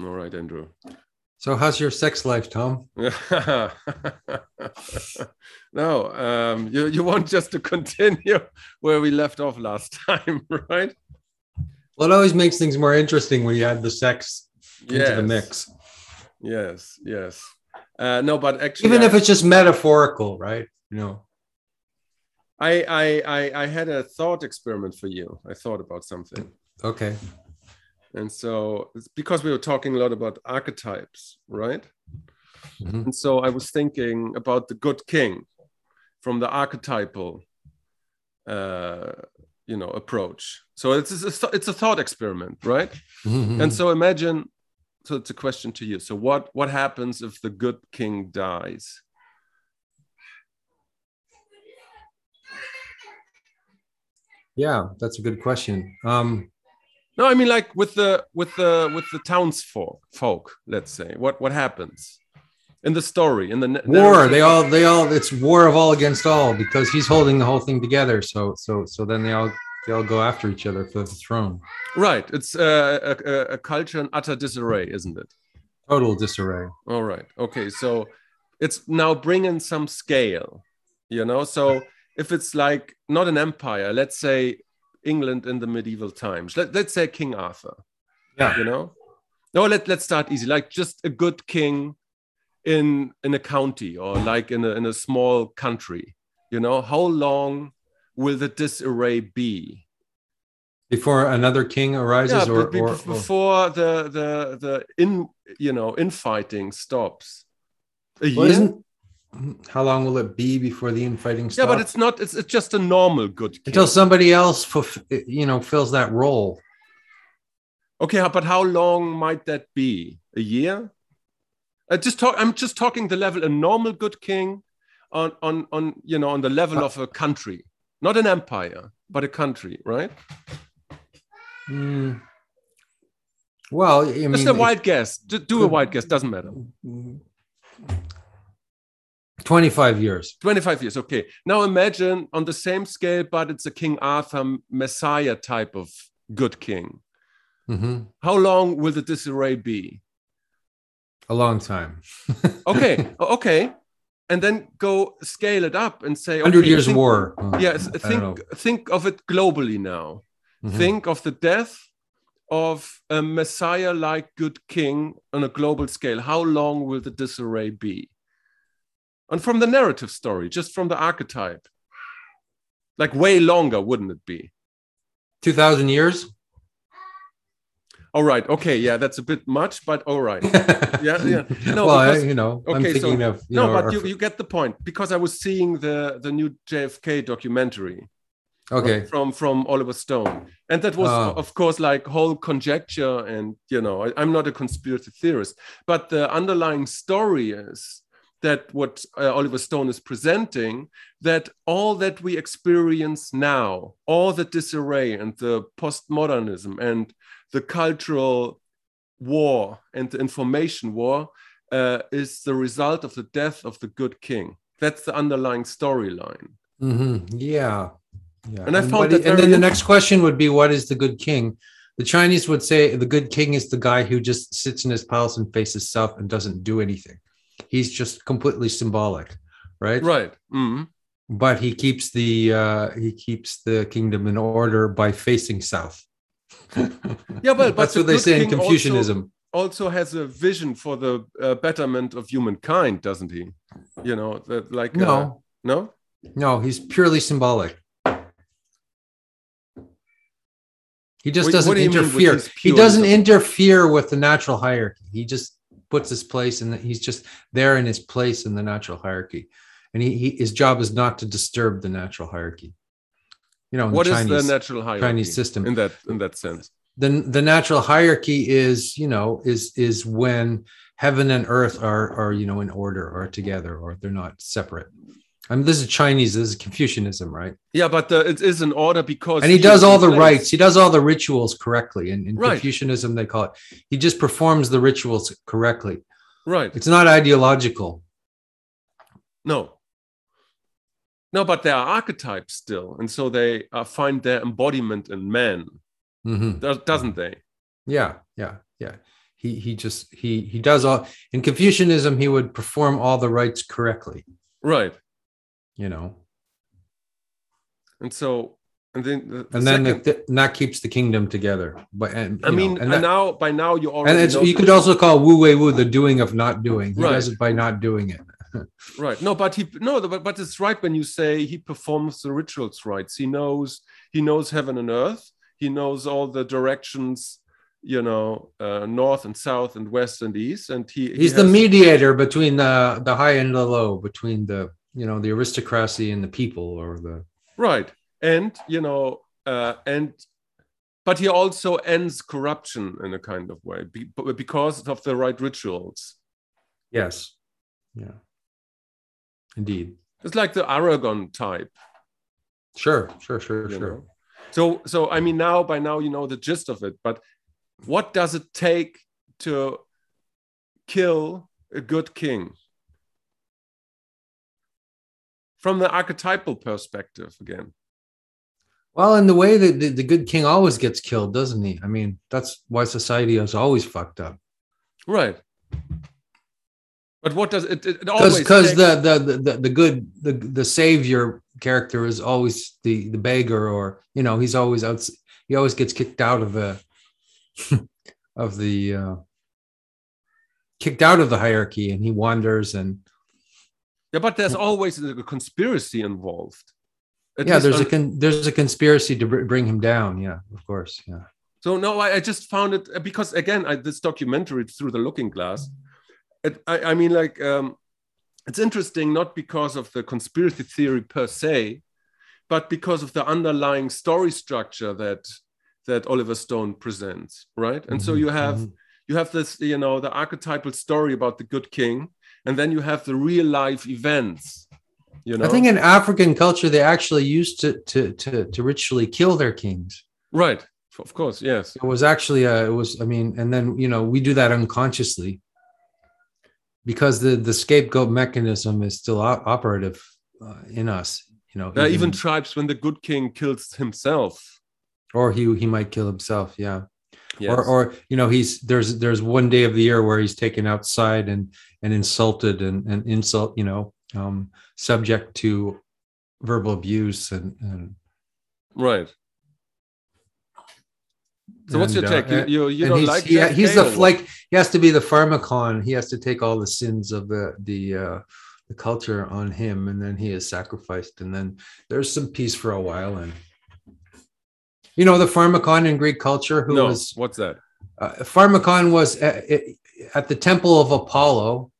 All right, Andrew. So, how's your sex life, Tom? no, um, you you want just to continue where we left off last time, right? Well, it always makes things more interesting when you add the sex into the mix, Yes, yes. Uh, no, but actually, even I- if it's just metaphorical, right? You know. I, I I I had a thought experiment for you. I thought about something. Okay. And so it's because we were talking a lot about archetypes, right? Mhm. And so I was thinking about the good king from the archetypal, uh, you know, approach. So it's it's a, it's a thought experiment, right? Mhm. And so imagine. So it's a question to you. So what what happens if the good king dies? yeah, that's a good question. Um, No, I mean like with the with the with the townsfolk folk. Let's say what what happens in the story in the war. They all, they all. It's war of all against all because he's holding the whole thing together. So, so, so then they all, they all go after each other for the throne. Right. It's uh, a, a, a culture in utter disarray, isn't it? Total disarray. All right. Okay. So it's now bringing some scale, you know? So if it's like not an empire, let's say England in the medieval times, let, let's say King Arthur, Yeah. you know? No, let, let's start easy. Like just a good king in in a county or like in a, in a small country, you know? How long will the disarray be? Before another king arises, yeah, or, be- be- or, or before the the the in you know infighting stops. A Well, year? How long will it be before the infighting stops? yeah, but it's not. It's, it's just a normal good. King. until somebody else, fulf- you know, fills that role. okay, but how long might that be? A year? I just talk. I'm just talking the level. A normal good king, on on on you know on the level of a country, not an empire, but a country, right? Mm. Well, I mean, Just a wild guess. Just do a wild guess. Doesn't matter. 25 years. 25 years. Okay. Now imagine on the same scale, but it's a King Arthur Messiah type of good king. Mhm. How long will the disarray be? A long time. Okay. okay. And then go scale it up and say 100 years think- war. Oh, Yes. I Think think of it globally now. Mhm. Think of the death of a Messiah-like good king on a global scale. How long will the disarray be? And from the narrative story, just from the archetype, like way longer, wouldn't it be? 2000 years? All right. Okay. Yeah, that's a bit much, but all right. Yeah, yeah. No, well, I, you know, I'm okay, so- thinking of, you no, know, but our- you, you get the point because I was seeing the the new JFK documentary okay. from from Oliver Stone, and that was Ah. of course like whole conjecture, and you know I, I'm not a conspiracy theorist, but the underlying story is that what uh, Oliver Stone is presenting that all that we experience now, all the disarray and the postmodernism and the cultural war and the information war uh, is the result of the death of the good king. That's the underlying storyline. hmm Yeah. Yeah. And I found that and then the next question would be what is the good king? The Chinese would say the good king is the guy who just sits in his palace and faces south and doesn't do anything. He's just completely symbolic, right? Right. Mhm. But he keeps the uh, he keeps the kingdom in order by facing south. Yeah, but, but that's what they say in king also- Confucianism. Also, has a vision for the uh, betterment of humankind, doesn't he? You know, that like uh, No, no. no, he's purely symbolic. He just What- doesn't what do you mean with interfere. He doesn't interfere with the natural hierarchy. He just puts his place and he's just there in his place in the natural hierarchy. And he, he his job is not to disturb the natural hierarchy. You know, in What is Chinese, the natural hierarchy Chinese system. in that in that sense? the the natural hierarchy is you know is is when heaven and earth are are you know in order or together or they're not separate i mean this is chinese this is confucianism right Yeah, but uh, it is an order because and he is does all the place. rites he does all the rituals correctly in, in Right. confucianism they call it he just performs the rituals correctly Right. it's not ideological No. No, but there are archetypes still, and so they uh, find their embodiment in man, Mhm. does- doesn't they? yeah yeah yeah he he just he he does all in confucianism he would perform all the rites correctly right you know and so and then the, the and then second- the, and that keeps the kingdom together but and I you know, mean, and, and that- now by now you already and you could also call wu wei wu the doing of not doing he Right. does it by not doing it right. No, but he no, but but it's right when you say he performs the rituals rights. He knows he knows heaven and earth. He knows all the directions, you know, uh, north and south and west and east. And he he he's the mediator between the the high and the low between the you know the aristocracy and the people or the right. And you know uh, and but he also ends corruption in a kind of way be, because of the right rituals. Yes. Yeah. Indeed. It's like the Aragorn type. Sure sure sure you sure. know? So so i mean now by now you know the gist of it but what does it take to kill a good king from the archetypal perspective again Well, in the way that the, the good king always gets killed, doesn't he? I mean, that's why society is always fucked up. right but what does it, it, always Because because the, the the the good the the savior character is always the the beggar, or you know, he's always out. He always gets kicked out of the of the uh, kicked out of the hierarchy, and he wanders and Yeah, but there's always a conspiracy involved. At yeah, there's a con- there's a conspiracy to br- bring him down. Yeah, of course. Yeah. so no, I, I just found it uh, because again, I, this documentary through the Looking Glass. It, I, I mean, like um, it's interesting not because of the conspiracy theory per se, but because of the underlying story structure that that Oliver Stone presents, right? And so Mhm, you have mhm. you have this, you know, the archetypal story about the good king, and then you have the real life events. You know, I think in African culture they actually used to to to to ritually kill their kings. right, of course, yes. It was actually uh it was I mean and then you know we do that unconsciously because the the scapegoat mechanism is still op- operative uh, in us, you know. Even even- tribes when the good king kills himself. or he he might kill himself, yeah. Yes. Or or you know he's there's there's one day of the year where he's taken outside and and insulted and and insult, you know, um subject to verbal abuse and and right. So what's your and, uh, take? You you, you don't he's, like he- he's the like he has to be the pharmacon he has to take all the sins of the the uh the culture on him and then he is sacrificed and then there's some peace for a while and you know the pharmacon in greek culture who no, was what's that? uh, pharmacon was at, at the temple of apollo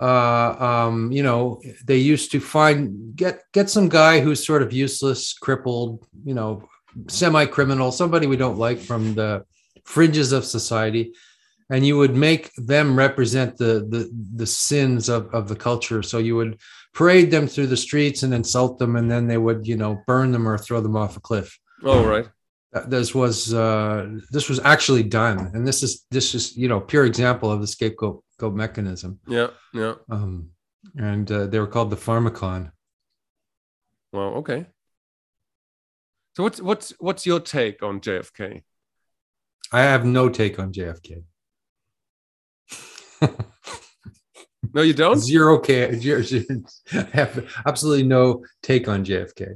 uh um you know they used to find get get some guy who's sort of useless crippled you know semi-criminal somebody we don't like from the fringes of society. And you would make them represent the the the sins of of the culture. So you would parade them through the streets and insult them and then they would you know burn them or throw them off a cliff. Oh, right. This was uh, this was actually done, and this is this is you know pure example of the scapegoat goat mechanism. Yeah, yeah. Um, and uh, they were called the pharmacon. Well, okay. So what's what's what's your take on JFK? I have no take on JFK. No, you don't. Zero zero- I have absolutely no take on JFK.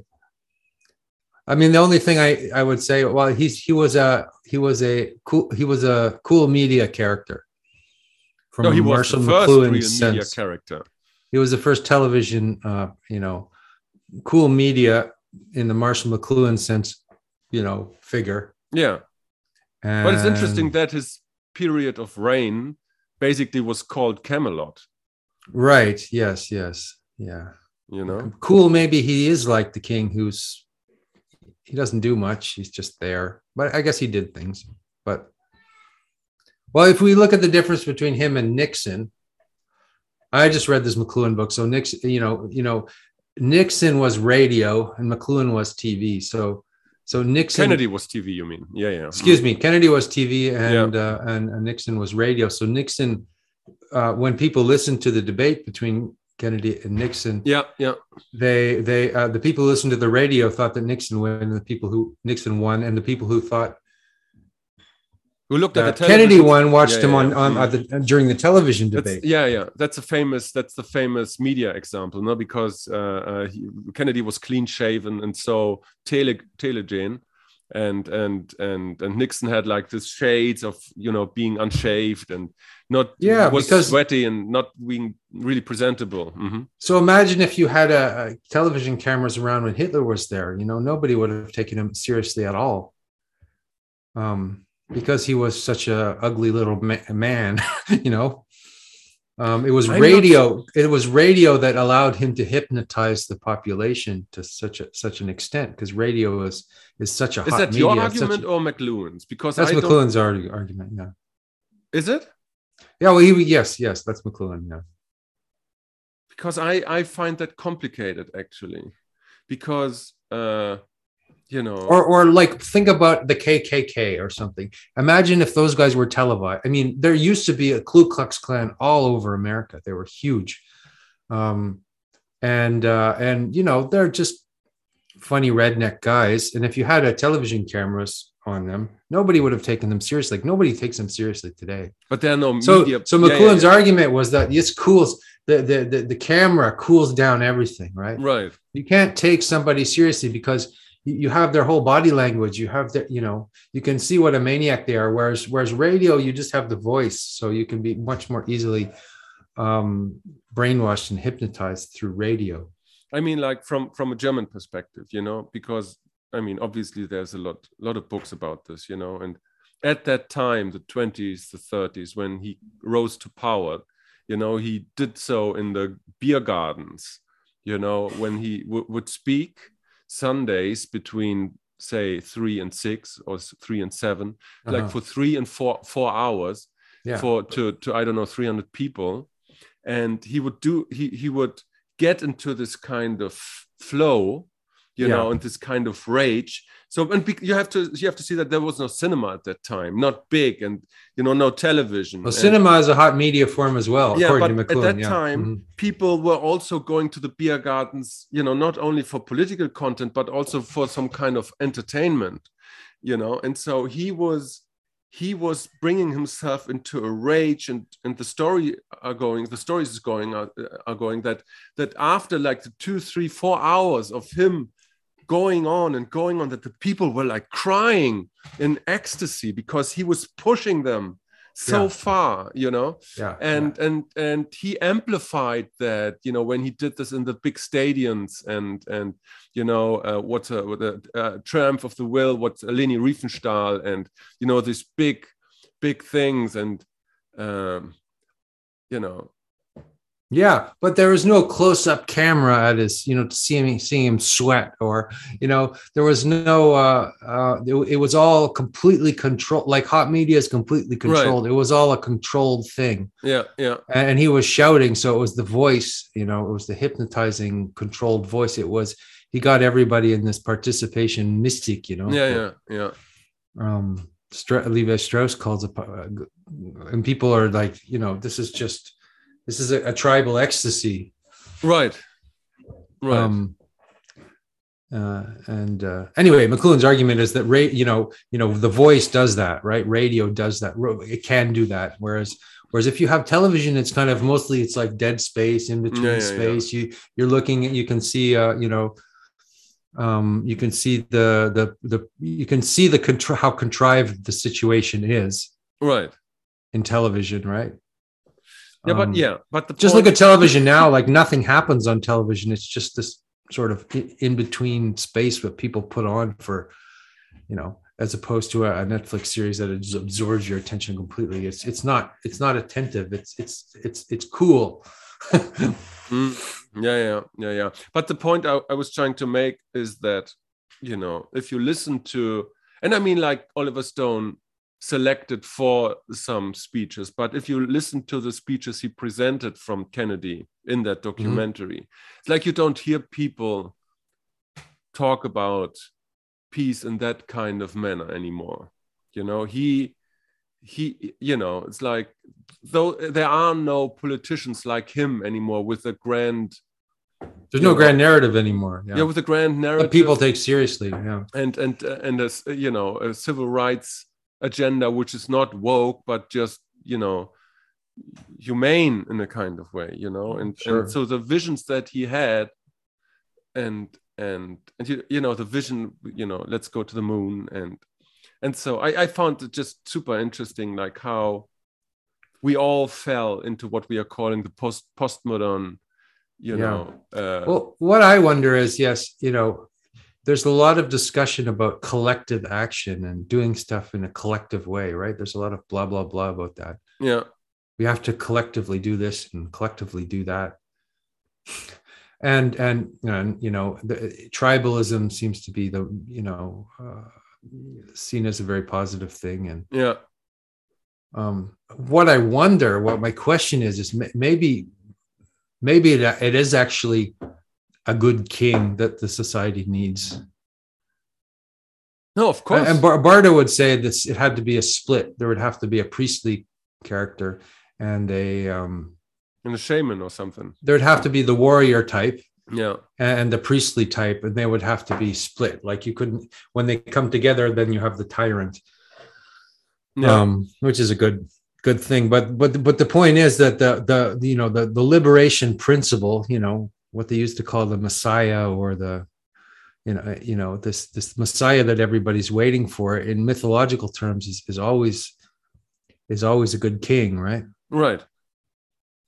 I mean, the only thing I, I would say, well, he's he was a he was a cool he was a cool media character. From No, he a was Marshall the first real McLuhan media sense. character. he was the first television uh you know cool media in the marshall mcluhan sense you know figure Yeah, and but it's interesting that his period of reign basically was called Camelot. right yes yes yeah You know. cool maybe he is like the king who's he doesn't do much he's just there but i guess he did things but well if we look at the difference between him and nixon i just read this mcluhan book so nixon you know you know nixon was radio and mcluhan was tv so so nixon Kennedy was TV. You mean? Yeah, yeah. excuse me kennedy was tv and uh, and, and nixon was radio so nixon uh, when people listened to the debate between kennedy and nixon Yeah, yeah. they they uh, the people who listened to the radio thought that nixon won and the people who nixon won and the people who thought who looked at Uh, the Kennedy television- one watched Yeah, him yeah, on, yeah. on the, during the television That's, debate. yeah, yeah, that's a famous. That's the famous media example, no? Because uh, uh, he, Kennedy was clean shaven and so tele telegene, and and and and Nixon had like this shades of you know being unshaved and not Yeah, was because- sweaty and not being really presentable. Mhm. So imagine if you had a, a television cameras around when Hitler was there. You know, nobody would have taken him seriously at all, um, because he was such a ugly little ma- man. you know, um, it was not radio. It was radio that allowed him to hypnotize the population to such a such an extent because radio is is such a Is hot that media. your argument a- or McLuhan's? Because that's I McLuhan's argu- argument. Yeah. Is it? Yeah. Well, he, yes, yes, that's McLuhan. Yeah. because I I find that complicated actually, because uh, you know, or or like think about the KKK or something. Imagine if those guys were televised. I mean, there used to be a Ku Klux Klan all over America. They were huge, um, and uh, and you know they're just funny redneck guys. And if you had a television cameras on them, nobody would have taken them seriously. Like nobody takes them seriously today. but there are no So media. so yeah, yeah, yeah. argument was that this cools the, the the the camera cools down everything, right? right. you can't take somebody seriously because you have their whole body language. You have the you know you can see what a maniac they are. Whereas whereas radio you just have the voice. So you can be much more easily um brainwashed and hypnotized through radio. I mean, like from from a German perspective, you know, because I mean, obviously there's a lot lot of books about this, you know, and at that time, the 20s, the 30s, when he rose to power, you know, he did so in the beer gardens, you know, when he w- would speak Sundays between say three and six or three and 7 like Uh-huh. for three and four four hours yeah for to to I don't know 300 people, and he would do he he would get into this kind of flow, you Yeah. know, and this kind of rage. So and you have to you have to see that there was no cinema at that time, not big, and you know no television. well and cinema is a hot media form as well Yeah, according but at that yeah. time, Mhm. people were also going to the beer gardens, you know, not only for political content but also for some kind of entertainment, you know. And so he was he was bringing himself into a rage and and the story are going the stories is going are, are going that that after like the two three four hours of him going on and going on that the people were like crying in ecstasy because he was pushing them so Yeah. far you know yeah and and and he amplified that you know when he did this in the big stadiums and and you know uh, what's a, what a uh, triumph of the will what's Leni Riefenstahl and you know these big big things and um you know Yeah, but there was no close-up camera at his, you know, to see him seeing him sweat, or you know, there was no. uh, uh it, it was all completely controlled, like hot media is completely controlled. It was all a controlled thing, yeah yeah and, and he was shouting, so it was the voice, you know, it was the hypnotizing, controlled voice. It was he got everybody in this participation mystique, you know. yeah yeah yeah Um, Stra- Levi Strauss calls it, uh, and people are like, you know, this is just, this is a, a tribal ecstasy. right right Um, uh, and uh, anyway, McLuhan's argument is that ra- you know, you know, the voice does that, right? Radio does that. It can do that. Whereas, whereas if you have television, it's kind of mostly it's like dead space in between Yeah, yeah, yeah. space. You you're looking at you can see, uh, you know, um, you can see the the the you can see the contri- how contrived the situation is right in television, right? Yeah but Um, yeah but the just point- look at television now like nothing happens on television. It's just this sort of in between space that people put on for you know as opposed to a, netflix series that just absorbs your attention completely. It's it's not it's not attentive. It's it's it's it's cool. Mm, yeah, yeah, yeah, yeah. But the point I, I was trying to make is that, you know, if you listen to, and I mean, like Oliver Stone selected for some speeches, but if you listen to the speeches he presented from Kennedy in that mm-hmm. documentary, it's like you don't hear people talk about peace in that kind of manner anymore. You know, he, he, you know, it's like though there are no politicians like him anymore with a grand there's no Yeah. grand narrative anymore yeah, yeah, with a grand narrative that people take seriously yeah and and and as you know a civil rights agenda which is not woke but just you know humane in a kind of way you know and, Sure. and so the visions that he had and and and you, you know the vision you know let's go to the moon and and so I, I found it just super interesting like how we all fell into what we are calling the post postmodern you Yeah. know uh, Well, what I wonder is, yes, you know, there's a lot of discussion about collective action and doing stuff in a collective way, right? There's a lot of blah blah blah about that. yeah We have to collectively do this and collectively do that. And and and you know, the, tribalism seems to be the you know uh, seen as a very positive thing. And yeah um, what I wonder, what my question is, is maybe maybe it, it is actually a good king that the society needs. no of course And Bar- Bardo would say this it had to be a split. There would have to be a priestly character and a um, in a shaman or something there would have to be the warrior type yeah and the priestly type, and they would have to be split. Like you couldn't when they come together, then you have the tyrant. yeah um, which is a good good thing. But but but the point is that the the you know the the liberation principle, you know what they used to call the Messiah or the you know you know this this Messiah that everybody's waiting for in mythological terms is is always is always a good king, right? Right.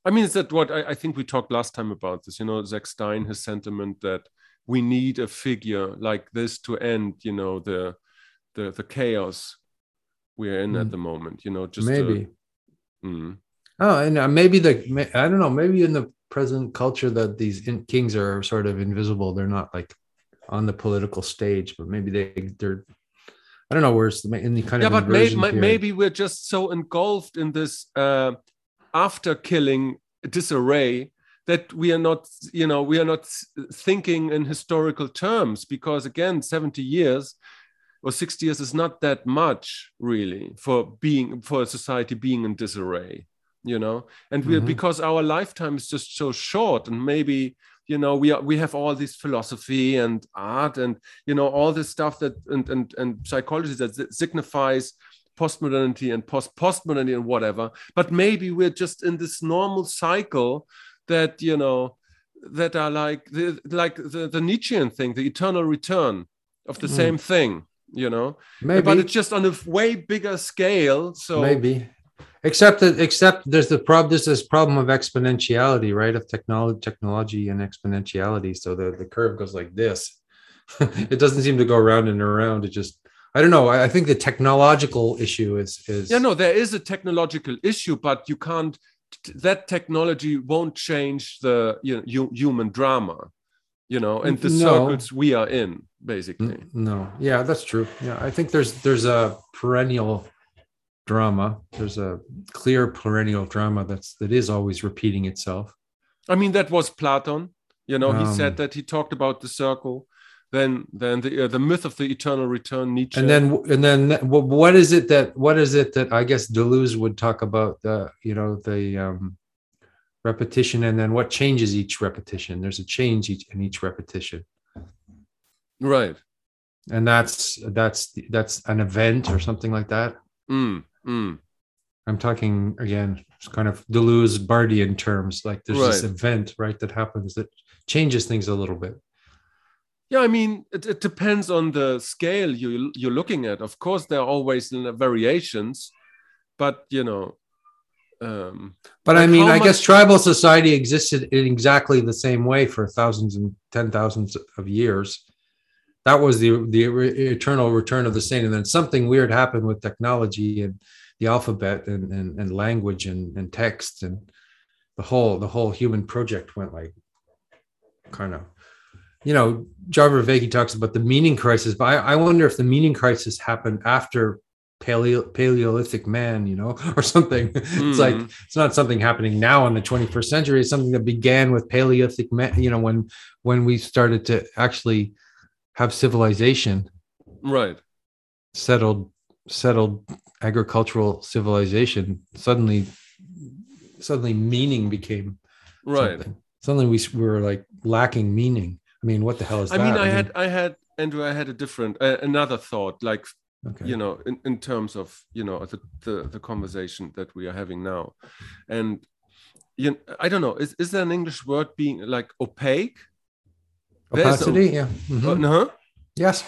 I mean, is that what I, I think we talked last time about this? You know, Zak Stein, his sentiment that we need a figure like this to end, you know, the the the chaos we're in Mm. at the moment. You know, just to- maybe. Mm. Oh, and uh, maybe the I don't know. Maybe in the present culture that these in, kings are sort of invisible. They're not like on the political stage, but maybe they they're. I don't know where's the any kind yeah, of yeah, but maybe period. maybe we're just so engulfed in this uh, after killing disarray that we are not, you know, we are not thinking in historical terms because again, seventy years or 60 years is not that much really for being for a society being in disarray you know? And we Mhm. because our lifetime is just so short and maybe you know we are we have all this philosophy and art and you know all this stuff that and and, and psychology that si- signifies postmodernity and post postmodernity and whatever. But maybe we're just in this normal cycle that you know that are like the like the, the Nietzschean thing the eternal return of the Mm. same thing you know? Maybe. But it's just on a way bigger scale so maybe except that except there's the problem there's this problem of exponentiality right of technology technology and exponentiality. So the, the curve goes like this. It doesn't seem to go around and around. It just i don't know. I, I think the technological issue is is yeah no there is a technological issue but you can't that technology won't change the you know, hu- human drama you know and the No. circles we are in basically. No. Yeah that's true. Yeah i think there's there's a perennial drama. There's a clear perennial drama that's that is always repeating itself. I mean that was platon. You know he Um, said that he talked about the circle then then the uh, the myth of the eternal return nietzsche. And then and then what is it that what is it that i guess deleuze would talk about the you know the um repetition and then what changes each repetition? There's a change each in each repetition. Right. And that's that's that's an event or something like that? Mm, mm. i'm talking again it's kind of deleuze bardian terms like there's this event right that happens that changes things a little bit Yeah, I mean, it, it depends on the scale you you're looking at. Of course, there are always variations, but you know, um, But Like I mean, I guess tribal society existed in exactly the same way for thousands and ten thousands of years. That was the the eternal return of the same, and then something weird happened with technology and the alphabet and and, and language and, and text and the whole the whole human project went like kind of you know John Vervaeke talks about the meaning crisis, but I, I wonder if the meaning crisis happened after paleo Paleolithic man, you know, or something. It's like mm, it's not something happening now in the 21st century. It's something that began with Paleolithic man, you know, when when we started to actually have civilization, right. settled settled agricultural civilization. Suddenly, suddenly meaning became Right. something. Suddenly we, we were like lacking meaning. I mean, what the hell is I that? mean, I had, I had, Andrew, I had a different, uh, another thought. Like Okay. you know in, in terms of you know the, the the conversation that we are having now and you know, i don't know is, is there an english word being like opaque A- Opacity. Yeah. Mhm. Uh, no Yes.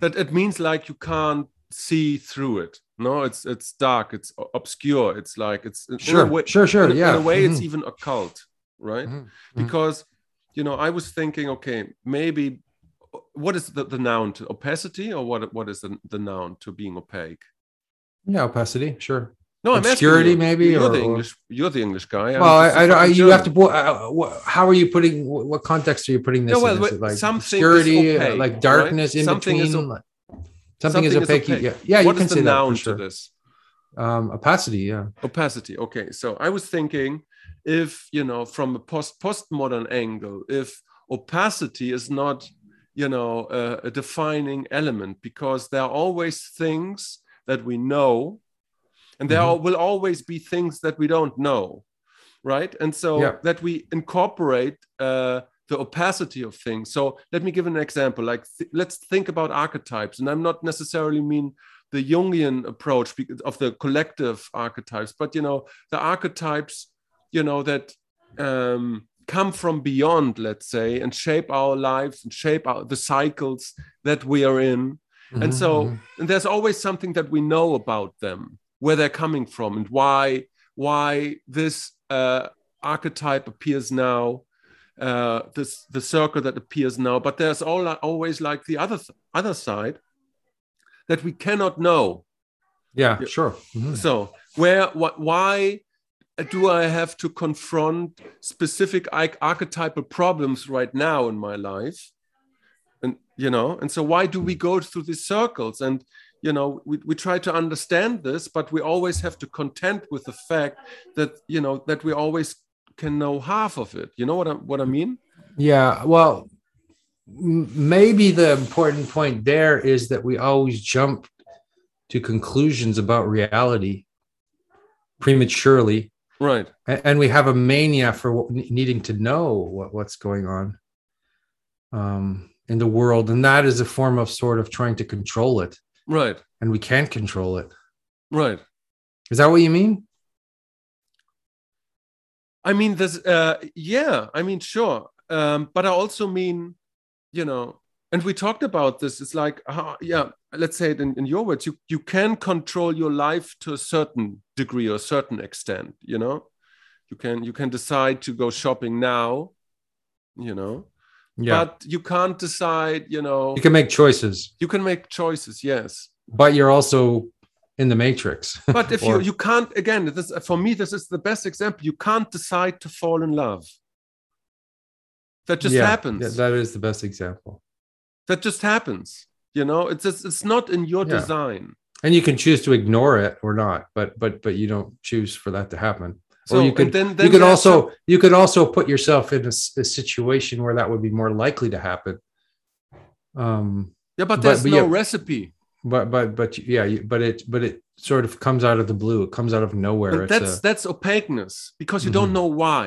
that it means like you can't see through it no it's it's dark it's obscure it's like it's Sure. way, Sure. Sure. in, yeah. in a way it's Mhm. even occult right Mhm. Mhm. because you know i was thinking okay maybe what is the, the noun to opacity or what what is the, the noun to being opaque Yeah. Opacity. Sure. No i'm asking Obscurity, you. maybe, you're or- the english you're the english guy well, I, I, I, you have to. Put- Uh, how are you putting? What, what context are you putting this? Yeah, well, in? Is it like something is obscurity, uh, opaque, like right? darkness in Something between. op- like- something, is opaque. Yeah. Yeah. what you can is the say that for sure. to this Um, opacity. Yeah. opacity okay so i was thinking if you know from a post postmodern angle if opacity is not you know a defining element because there are always things that we know and there Mhm. will always be things that we don't know right? And so Yeah. that we incorporate uh, the opacity of things. So let me give an example like th- let's think about archetypes. And i'm not necessarily mean the jungian approach of the collective archetypes but you know the archetypes you know that um, come from beyond let's say and shape our lives and shape our, the cycles that we are in. And Mhm, so and there's always something that we know about them where they're coming from and why why this uh, archetype appears now uh, this the circle that appears now but there's all, always like the other other side that we cannot know yeah. Sure. Mhm. so where what why do i have to confront specific arch- archetypal problems right now in my life and you know and so why do we go through these circles and you know we, we try to understand this but we always have to contend with the fact that you know that we always can know half of it. You know what i what i mean? Yeah, well, maybe the important point there is that we always jump to conclusions about reality prematurely, right. And we have a mania for needing to know what, what's going on um, in the world, and that is a form of sort of trying to control it, right and we can't control it. right Is that what you mean? I mean, there's, uh, yeah, I mean, sure. Um, but I also mean, you know, and we talked about this. It's like, uh, yeah, let's say it in, in your words, you, you can control your life to a certain degree or a certain extent, you know, you can, you can decide to go shopping now, you know, Yeah, but you can't decide, you know, you can make choices, you can make choices. Yes. but you're also in the matrix. But if Or- you, you can't, again, this, for me, this is the best example. You can't decide to fall in love. That just Yeah, happens. yeah, that is the best example. that just happens you know it's just, it's not in your Yeah. design and you can choose to ignore it or not but but but you don't choose for that to happen so or you could then, then you could also some- you could also put yourself in a situation where that would be more likely to happen um yeah but but- there's but no yeah. recipe but but but yeah but it but it sort of comes out of the blue it comes out of nowhere it's that's a, that's opaqueness because you Mhm. don't know why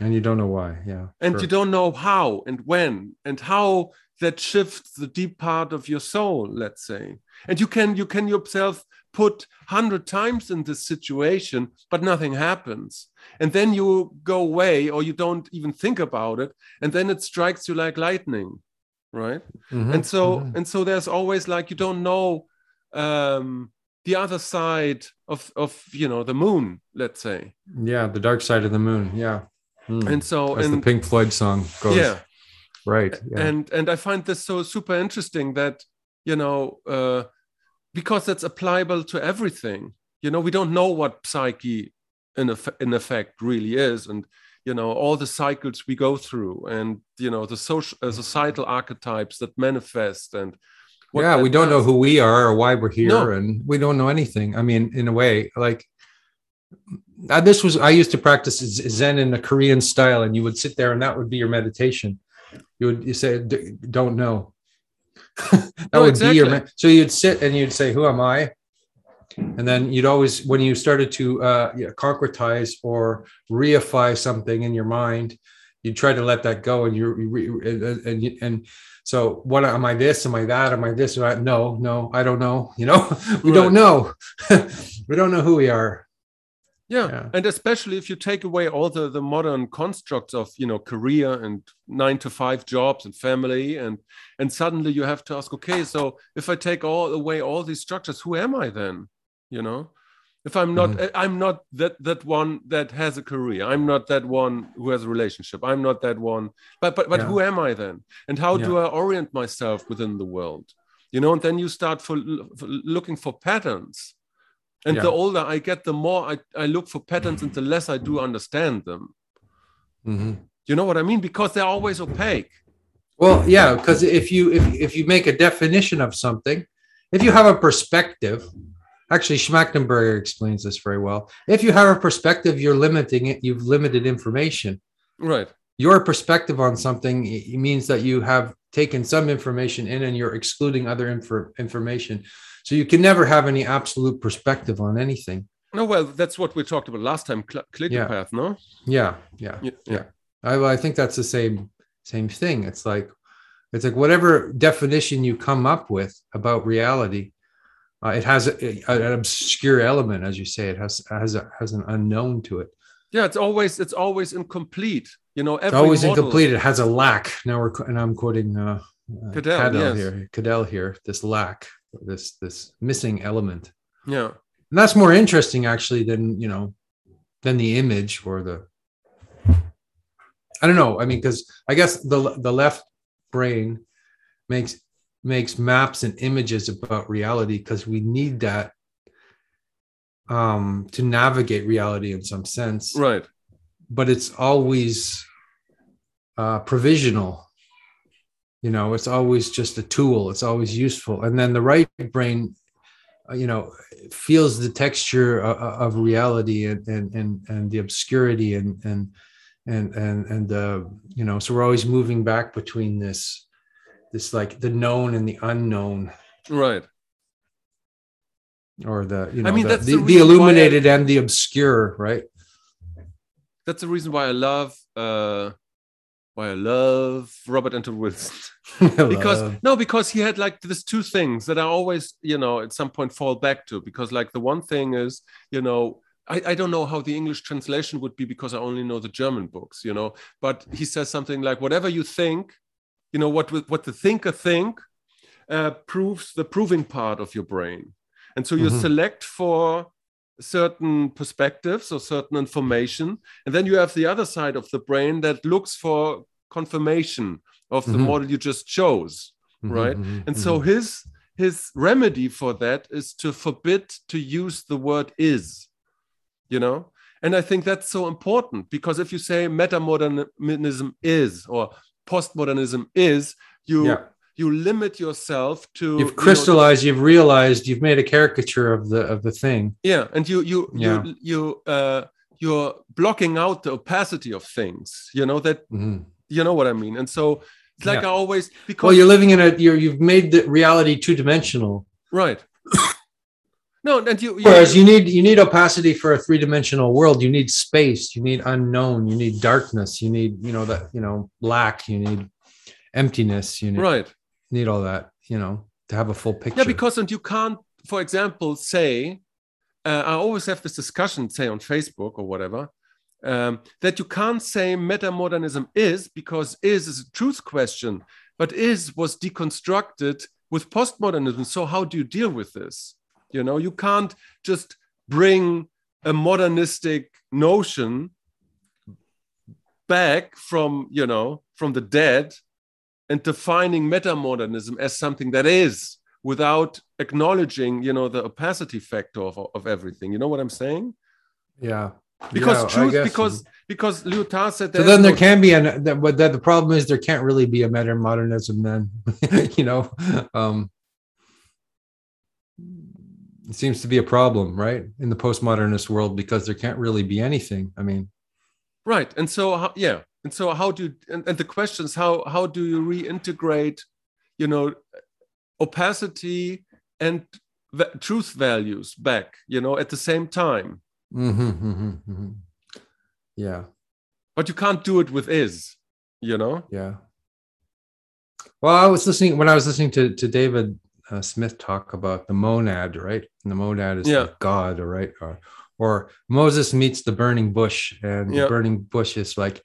and you don't know why yeah and sure. you don't know how and when and how that shifts the deep part of your soul let's say and you can you can yourself put 100 times in this situation but nothing happens. And then you go away or you don't even think about it and then it strikes you like lightning right? Mhm, and so mhm. and so there's always like you don't know um the other side of of you know the moon let's say. Yeah the dark side of the moon yeah. Hmm. and so as and the pink floyd song goes. Yeah. Right yeah. And and i find this so super interesting that you know uh because that's applicable to everything. You know we don't know what psyche in, eff- in effect really is and you know all the cycles we go through and you know the social uh, societal archetypes that manifest and what yeah we don't know who we are or why we're here No. and we don't know anything. I mean in a way like uh, this was i used to practice zen in the korean style and you would sit there and that would be your meditation. You would you say "D- don't know that No, would be your exactly. so you'd sit and you'd say who am i and then you'd always when you started to uh yeah, concretize or reify something in your mind you'd try to let that go and you you and, and you- and So what am I this? Am I that? Am I this? Or that? No, no, I don't know. You know, we Right. don't know. we don't know who we are. Yeah. Yeah. and especially if you take away all the the modern constructs of you know career and nine to five jobs and family and and suddenly you have to ask okay so if i take all away all these structures who am i then you know if i'm not Mm-hmm. i'm not that that one that has a career i'm not that one who has a relationship i'm not that one but but but Yeah. who am i then and how do i orient myself within the world you know and then you start for, for looking for patterns and the older I get, the more I, I look for patterns and the less I do understand them. Mhm. You know what I mean? Because they're always opaque. Well, yeah, because if you if if you make a definition of something, if you have a perspective, actually Schmachtenberger explains this very well. If you have a perspective, you're limiting it. You've limited information. Right. Your perspective on something means that you have taken some information in and you're excluding other infor- information. So you can never have any absolute perspective on anything. No, well, that's what we talked about last time. Cl- Clitopath, no? Yeah, yeah. Yeah. yeah. I, I think that's the same same thing. It's like it's like whatever definition you come up with about reality, uh, it has a, an obscure element, as you say. It has has a, has an unknown to it. Yeah, it's always it's always incomplete. You know, every It's always model- incomplete. It has a lack. Now we're and I'm quoting uh, uh, Cadell, Cadell yes. here. Cadell here. This lack, this this missing element, Yeah. and that's more interesting actually than you know than the image or the. I don't know. I mean, because I guess the the left brain makes makes maps and images about reality because we need that um to navigate reality in some sense Right. but it's always uh, provisional. You know, it's always just a tool. It's always useful. And then the right brain, uh, you know, feels the texture of, of reality and, and and and the obscurity and and and and and the you know. So we're always moving back between this this like the known and the unknown, Right. or the you know I mean, the, the, the the why I- illuminated and the obscure, right? That's the reason why I love uh why I love Robert Anton Wilson. because no because he had like these two things that i always you know at some point fall back to because like the one thing is you know I, I don't know how the english translation would be because i only know the german books you know but he says something like whatever you think you know what what the thinker think uh, proves the proving part of your brain and so you Mhm. select for certain perspectives or certain information and then you have the other side of the brain that looks for confirmation of the Mhm. model you just chose right? Mhm, mhm, and so mhm. his his remedy for that is to forbid to use the word is you know and i think that's so important because if you say metamodernism is or postmodernism is you yeah. You limit yourself to you know, you've crystallized you've realized you've made a caricature of the of the thing yeah and you you Yeah. you you uh you're blocking out the opacity of things you know that Mhm. you know what i mean and so it's like Yeah. i always because well you're living in a you're you've made the reality two-dimensional right no and you, you whereas you need you need opacity for a three-dimensional world you need space you need unknown you need darkness you need you know that you know lack you need emptiness you need, right need all that you know to have a full picture Yeah, because and you can't, for example, say, uh, I always have this discussion, say on Facebook or whatever, um, that you can't say metamodernism is because is is a truth question, but is was deconstructed with postmodernism. So how do you deal with this? You know, you can't just bring a modernistic notion back from you know from the dead and defining metamodernism as something that is without acknowledging you know the opacity factor of, of everything. You know what i'm saying? Yeah. Because Yeah, truth guess. because because lyotard said so then there no- can be an that but that the problem is there can't really be a meta modernism then you know? Um it seems to be a problem right in the postmodernist world because there can't really be anything i mean. Right and so how, yeah and so how do you, and, and the question is how how do you reintegrate you know opacity and truth values back you know at the same time mhm, mhm, mhm. yeah but you can't do it with is you know yeah Well, I was listening when I was listening to to David uh, Smith talk about the monad, right? And the monad is Yeah. like God, all right? Or, or Moses meets the burning bush, and Yeah. the burning bush is like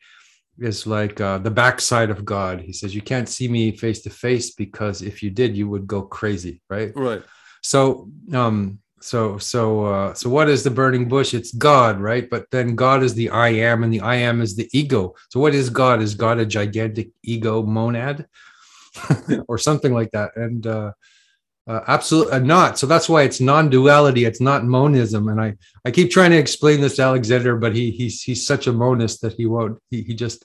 is like uh, the backside of God. He says, "You can't see me face to face because if you did, you would go crazy, right?" Right. So, um, so so uh, so what is the burning bush? It's God, right? But then God is the I am, and the I am is the ego. So what is God? Is God a gigantic ego monad, or something like that? And uh, uh, absolutely uh, not. So that's why it's non-duality. It's not monism. And I I keep trying to explain this to Alexander, but he he's he's such a monist that he won't. He he just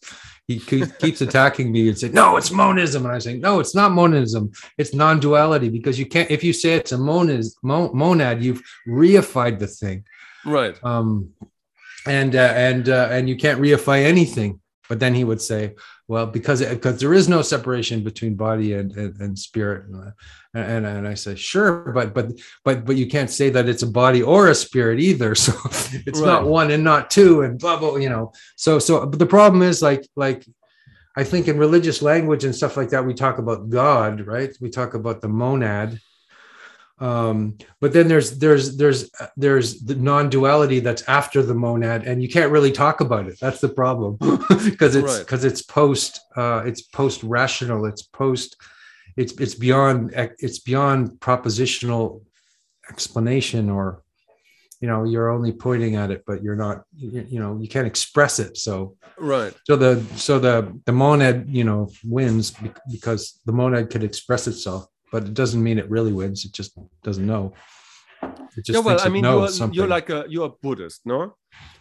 he keeps attacking me and saying, "No, it's monism," and I say, "No, it's not monism. It's non-duality because you can't. If you say it's a monis, mo, monad, you've reified the thing, Right. um, and uh, and uh, and you can't reify anything." But then he would say, "Well, because because there is no separation between body and and, and spirit," and, and and I say, "Sure, but but but but you can't say that it's a body or a spirit either. So it's not one and not two, and blah blah. You know, so so but the problem is like like I think in religious language and stuff like that, we talk about God, right? We talk about the monad. Um, but then there's there's there's there's the non-duality that's after the monad, and you can't really talk about it. That's the problem because it's Right. because it's post uh, it's post rational, it's post it's it's beyond it's beyond propositional explanation or you know you're only pointing at it but you're not you, you know you can't express it so Right. so the so the the monad you know wins because the monad could express itself but it doesn't mean it really wins it just doesn't know it just yeah. Well, I mean, you're, you're like a you're a Buddhist, no?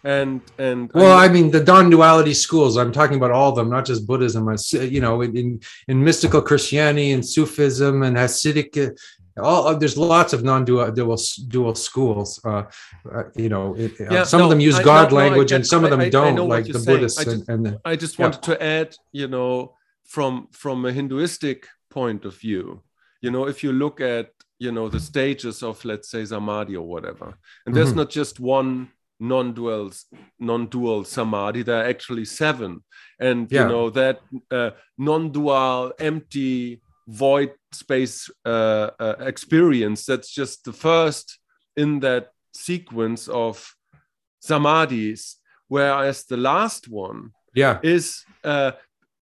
And and well I i mean the non-duality schools i'm talking about all of them not just buddhism I you know in in, mystical christianity and sufism and hasidic uh, all uh, there's lots of non-dual dual, dual schools uh, uh, you know it, uh, Yeah, some of them use I- god no, no, language get- and some of them I- don't like the saying. buddhists I and, and the, I just Yeah. wanted to add, you know, from from a Hinduistic point of view, you know, if you look at, you know, the stages of, let's say, samadhi or whatever, and there's Mhm. not just one non-dual non-dual samadhi, there are actually seven, and Yeah. you know that uh, non-dual, empty, void space uh, uh, experience. That's just the first in that sequence of samadhis, whereas the last one yeah is uh,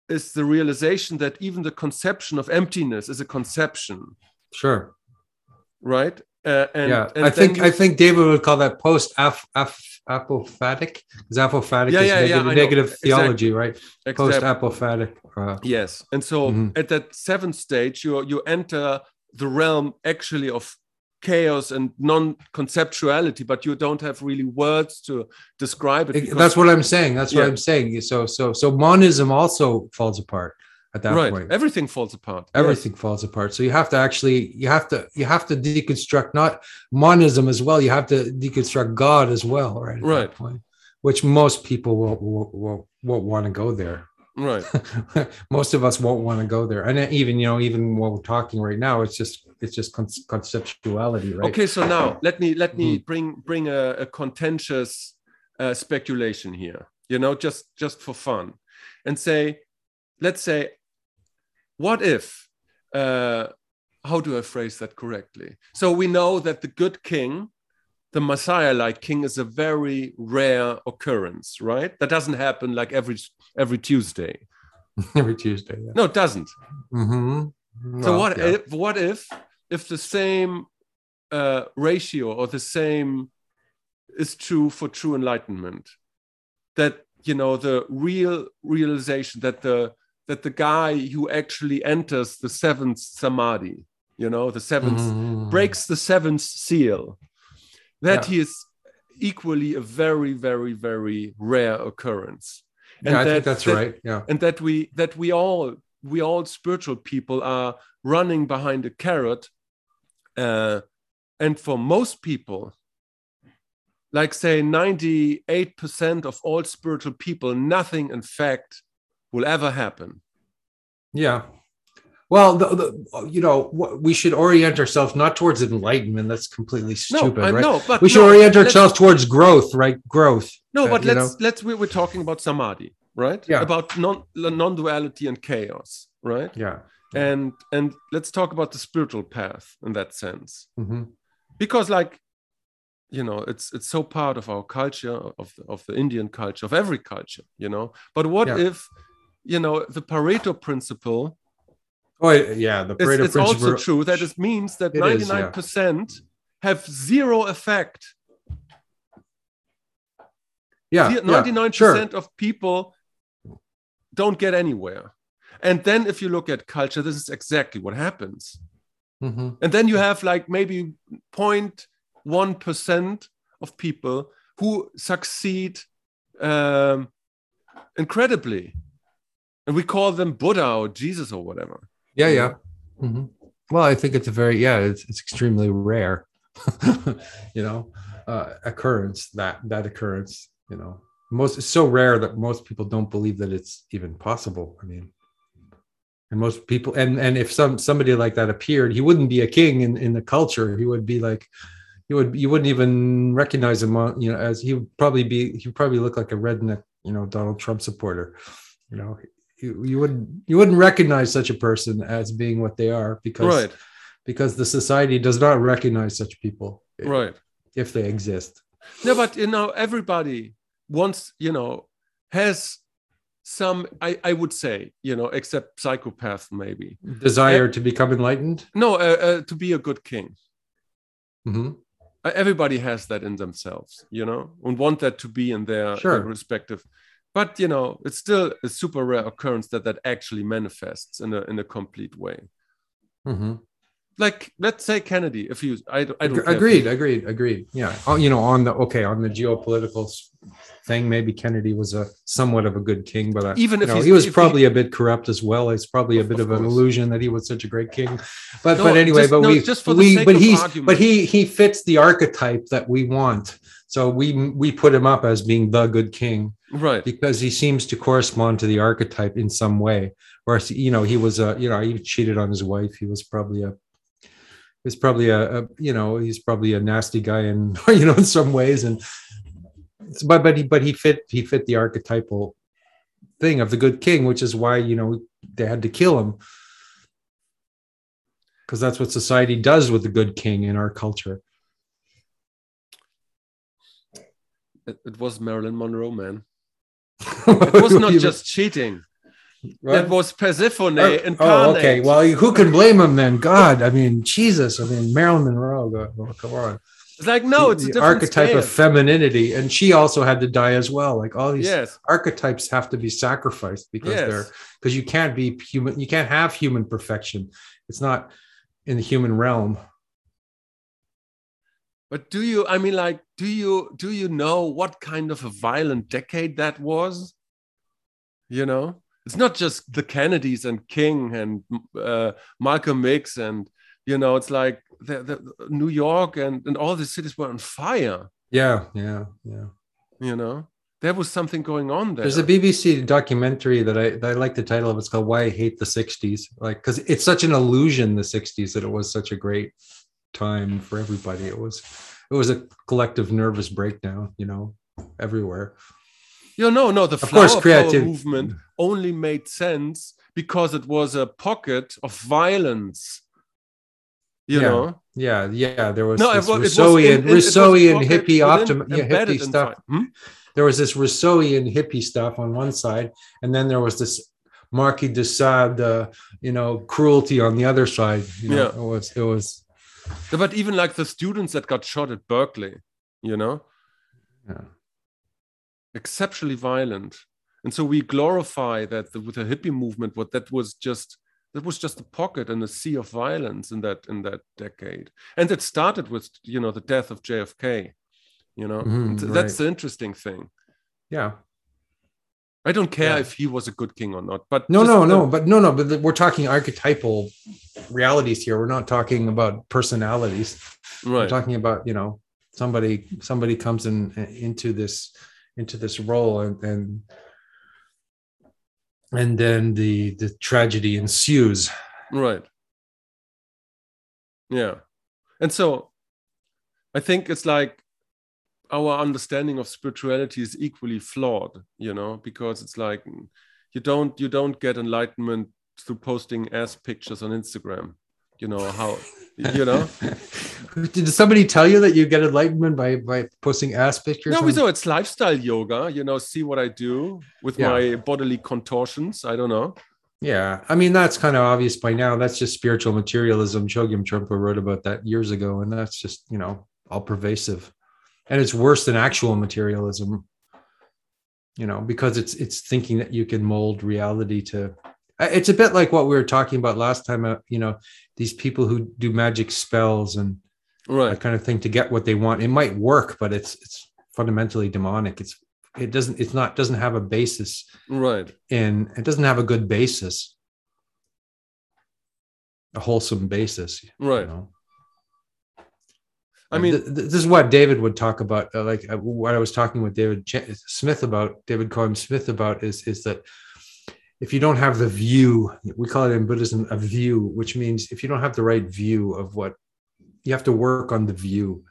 is the realization that even the conception of emptiness is a conception, sure right? Uh, and, yeah and i think you- i think david would call that post apophatic because apophatic Yeah, is yeah, yeah, negative, know. negative Exactly. theology right Post apophatic. uh, Yes, and so Mhm. at that seventh stage, you you enter the realm actually of chaos and non-conceptuality, but you don't have really words to describe it. That's what I'm saying. That's what I'm saying. So so so monism also falls apart at that right. point. Everything falls apart. Yes. Everything falls apart. So you have to actually you have to you have to deconstruct not monism as well. You have to deconstruct God as well, right? at that Right. point, which most people won't won't, won't, won't want to go there. Right. most of us won't want to go there. And even you know even while we're talking right now, it's just it's just con- conceptuality, right? Okay, so now let me let me Mm-hmm. bring bring a, a contentious uh, speculation here. You know, just just for fun, and say, let's say, what if? Uh, how do I phrase that correctly? So we know that the good king, the Messiah-like king, is a very rare occurrence, right? That doesn't happen like every every Tuesday. Every Tuesday. Yeah. No, it doesn't. Mhm. So what yeah. if what if if the same uh, ratio or the same is true for true enlightenment? That you know the real realization that the that the guy who actually enters the seventh samadhi, you know, the 7th Mhm. breaks the seventh seal, that Yeah. is equally a very very very rare occurrence. Yeah, I think that's that- right. Yeah. and that we that we all we all spiritual people are running behind a carrot uh, and for most people like say 98% of all spiritual people nothing in fact will ever happen Yeah. Well, the, the, you know, we should orient ourselves not towards enlightenment. That's completely stupid, no right? know but we should no, orient ourselves towards growth, right? Growth. no uh, but you let's let's we, we're talking about samadhi right Yeah. about non non-duality and chaos right Yeah. and and let's talk about the spiritual path in that sense hmm because like you know it's it's so part of our culture of the, of the indian culture of every culture you know but what Yeah. if you know the pareto principle Oh yeah, the Pareto is it's also true that it means that 99% have zero effect. Yeah, 99% of people don't get anywhere. And then if you look at culture this is exactly what happens. Mhm. and then you have like maybe 0.1% of people who succeed um, incredibly. And we call them buddha or jesus or whatever Yeah, yeah. Mhm. Well, I think it's a very yeah, it's it's extremely rare, you know, uh, occurrence that that occurrence. You know, most it's so rare that most people don't believe that it's even possible. I mean, and most people and and if some somebody like that appeared, he wouldn't be a king in in the culture. He would be like. You would you wouldn't even recognize him, you know, as he would probably be. He would probably look like a redneck, you know, Donald Trump supporter. You know, you, you wouldn't you wouldn't recognize such a person as being what they are because right because the society does not recognize such people right if they exist. No, but you know, everybody wants, you know, has some, I, I would say, you know, except psychopath maybe. Desire to become enlightened. No, uh, uh, to be a good king. Mhm. Uh, Everybody has that in themselves, you know, and want that to be in their Sure. respective. But you know, it's still a super rare occurrence that that actually manifests in a in a complete way. Mhm. Like, let's say Kennedy. If you, I, I don't. Agreed, agreed, agreed. Yeah, oh, you know, on the okay, on the geopolitical thing, maybe Kennedy was a somewhat of a good king, but uh, Even you if know, he was if he- probably a bit corrupt as well. It's probably a bit of of, an illusion that he was such a great king. But No, but anyway, just- but no, we just for the we sake but of he's argument. but he he fits the archetype that we want. So we we put him up as being the good king. Right. because he seems to correspond to the archetype in some way. Whereas, you know, he was a, you know, he cheated on his wife. He was probably a, he was probably a, a you know, he's probably a nasty guy in, you know, in some ways. And, but, but he, but he fit, he fit the archetypal thing of the good king, which is why, you know, they had to kill him. Because that's what society does with the good king in our culture. It, it was Marilyn Monroe, man. It was not just cheating. That was Persephone Oh, incarnate. oh, okay. Well, who can blame him then? God, I mean, Jesus. I mean, Marilyn Monroe. God, come on. it's like no, it's a the different archetype of femininity, and she also had to die as well. Like all these yes, archetypes have to be sacrificed because they're because you can't be human. You can't have human perfection. It's not in the human realm. But do you? I mean, like, do you do you know what kind of a violent decade that was? You know, it's not just the Kennedys and King and uh, Malcolm X and you know, it's like the, the New York and and all the cities were on fire. Yeah, yeah, yeah. You know, there was something going on there. There's a BBC documentary that I that I like the title of. It's called "Why I Hate the '60s." Like, because it's such an illusion the '60s that it was such a great time for everybody. It was it was a collective nervous breakdown, you know, everywhere. You know, no, no, the Of course, creative- movement only made sense because it was a pocket of violence. You Yeah. know, Yeah, yeah. There was no, this it was, it Rousseauian, in- it Rousseauian pocket hippie optim, yeah, hippie stuff. Hmm? There was this Rousseauian hippie stuff on one side, and then there was this Marquis de Sade, uh, you know, cruelty on the other side. You know, Yeah. it was it was But even like the students that got shot at Berkeley, you know, yeah. exceptionally violent, and so we glorify that the, with the hippie movement. What that was just that was just a pocket and a sea of violence in that in that decade, and it started with you know the death of JFK. You know, mm-hmm, th- that's right. the interesting thing. yeah. I don't care Yeah. if he was a good king or not, but No, no, no, but no, no, but we're talking archetypal realities here. We're not talking about personalities. Right. We're talking about you know somebody somebody comes in into this into this role and and and then the the tragedy ensues. right, yeah, and so I think it's like our understanding of spirituality is equally flawed, you know, because it's like you don't you don't get enlightenment through posting ass pictures on Instagram. You know how you know. Did somebody tell you that you get enlightenment by by posting ass pictures? No, on- so it's lifestyle yoga. You know, see what I do with Yeah. my bodily contortions. I don't know. Yeah, I mean that's kind of obvious by now. That's just spiritual materialism. Chogyam Trungpa wrote about that years ago, and that's just you know all pervasive, and it's worse than actual materialism. You know, because it's it's thinking that you can mold reality to. It's a bit like what we were talking about last time. Uh, you know, these people who do magic spells and Right. that kind of thing to get what they want. It might work, but it's it's fundamentally demonic. It's it doesn't it's not doesn't have a basis Right. and it doesn't have a good basis a wholesome basis you Right. know? I mean, Th- th- this is what david would talk about uh, like uh, what i was talking with david Ch- smith about david cohen smith about is is that if you don't have the view we call it in buddhism a view which means if you don't have the right view of what you have to work on the view.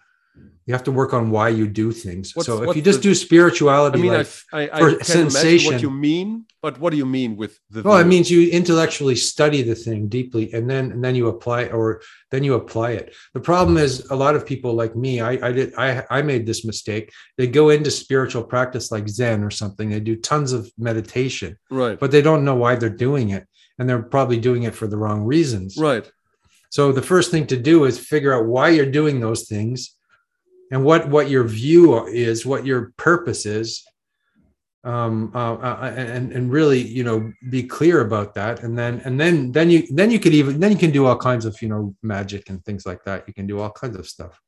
You have to work on why you do things. What's- so if you just the- do spirituality I mean, like, I've- I, I, for sensation- what you mean, but what do you mean with the? Well, it means you intellectually study the thing deeply, and then and then you apply or then you apply it. The problem is a lot of people like me. I I did I I made this mistake. They go into spiritual practice like Zen or something. They do tons of meditation, right. but they don't know why they're doing it, and they're probably doing it for the wrong reasons. Right. So the first thing to do is figure out why you're doing those things, and what what your view is, what your purpose is, um, uh, uh, and and really you know be clear about that, and then and then then you then you could even then you can do all kinds of you know magic and things like that. You can do all kinds of stuff.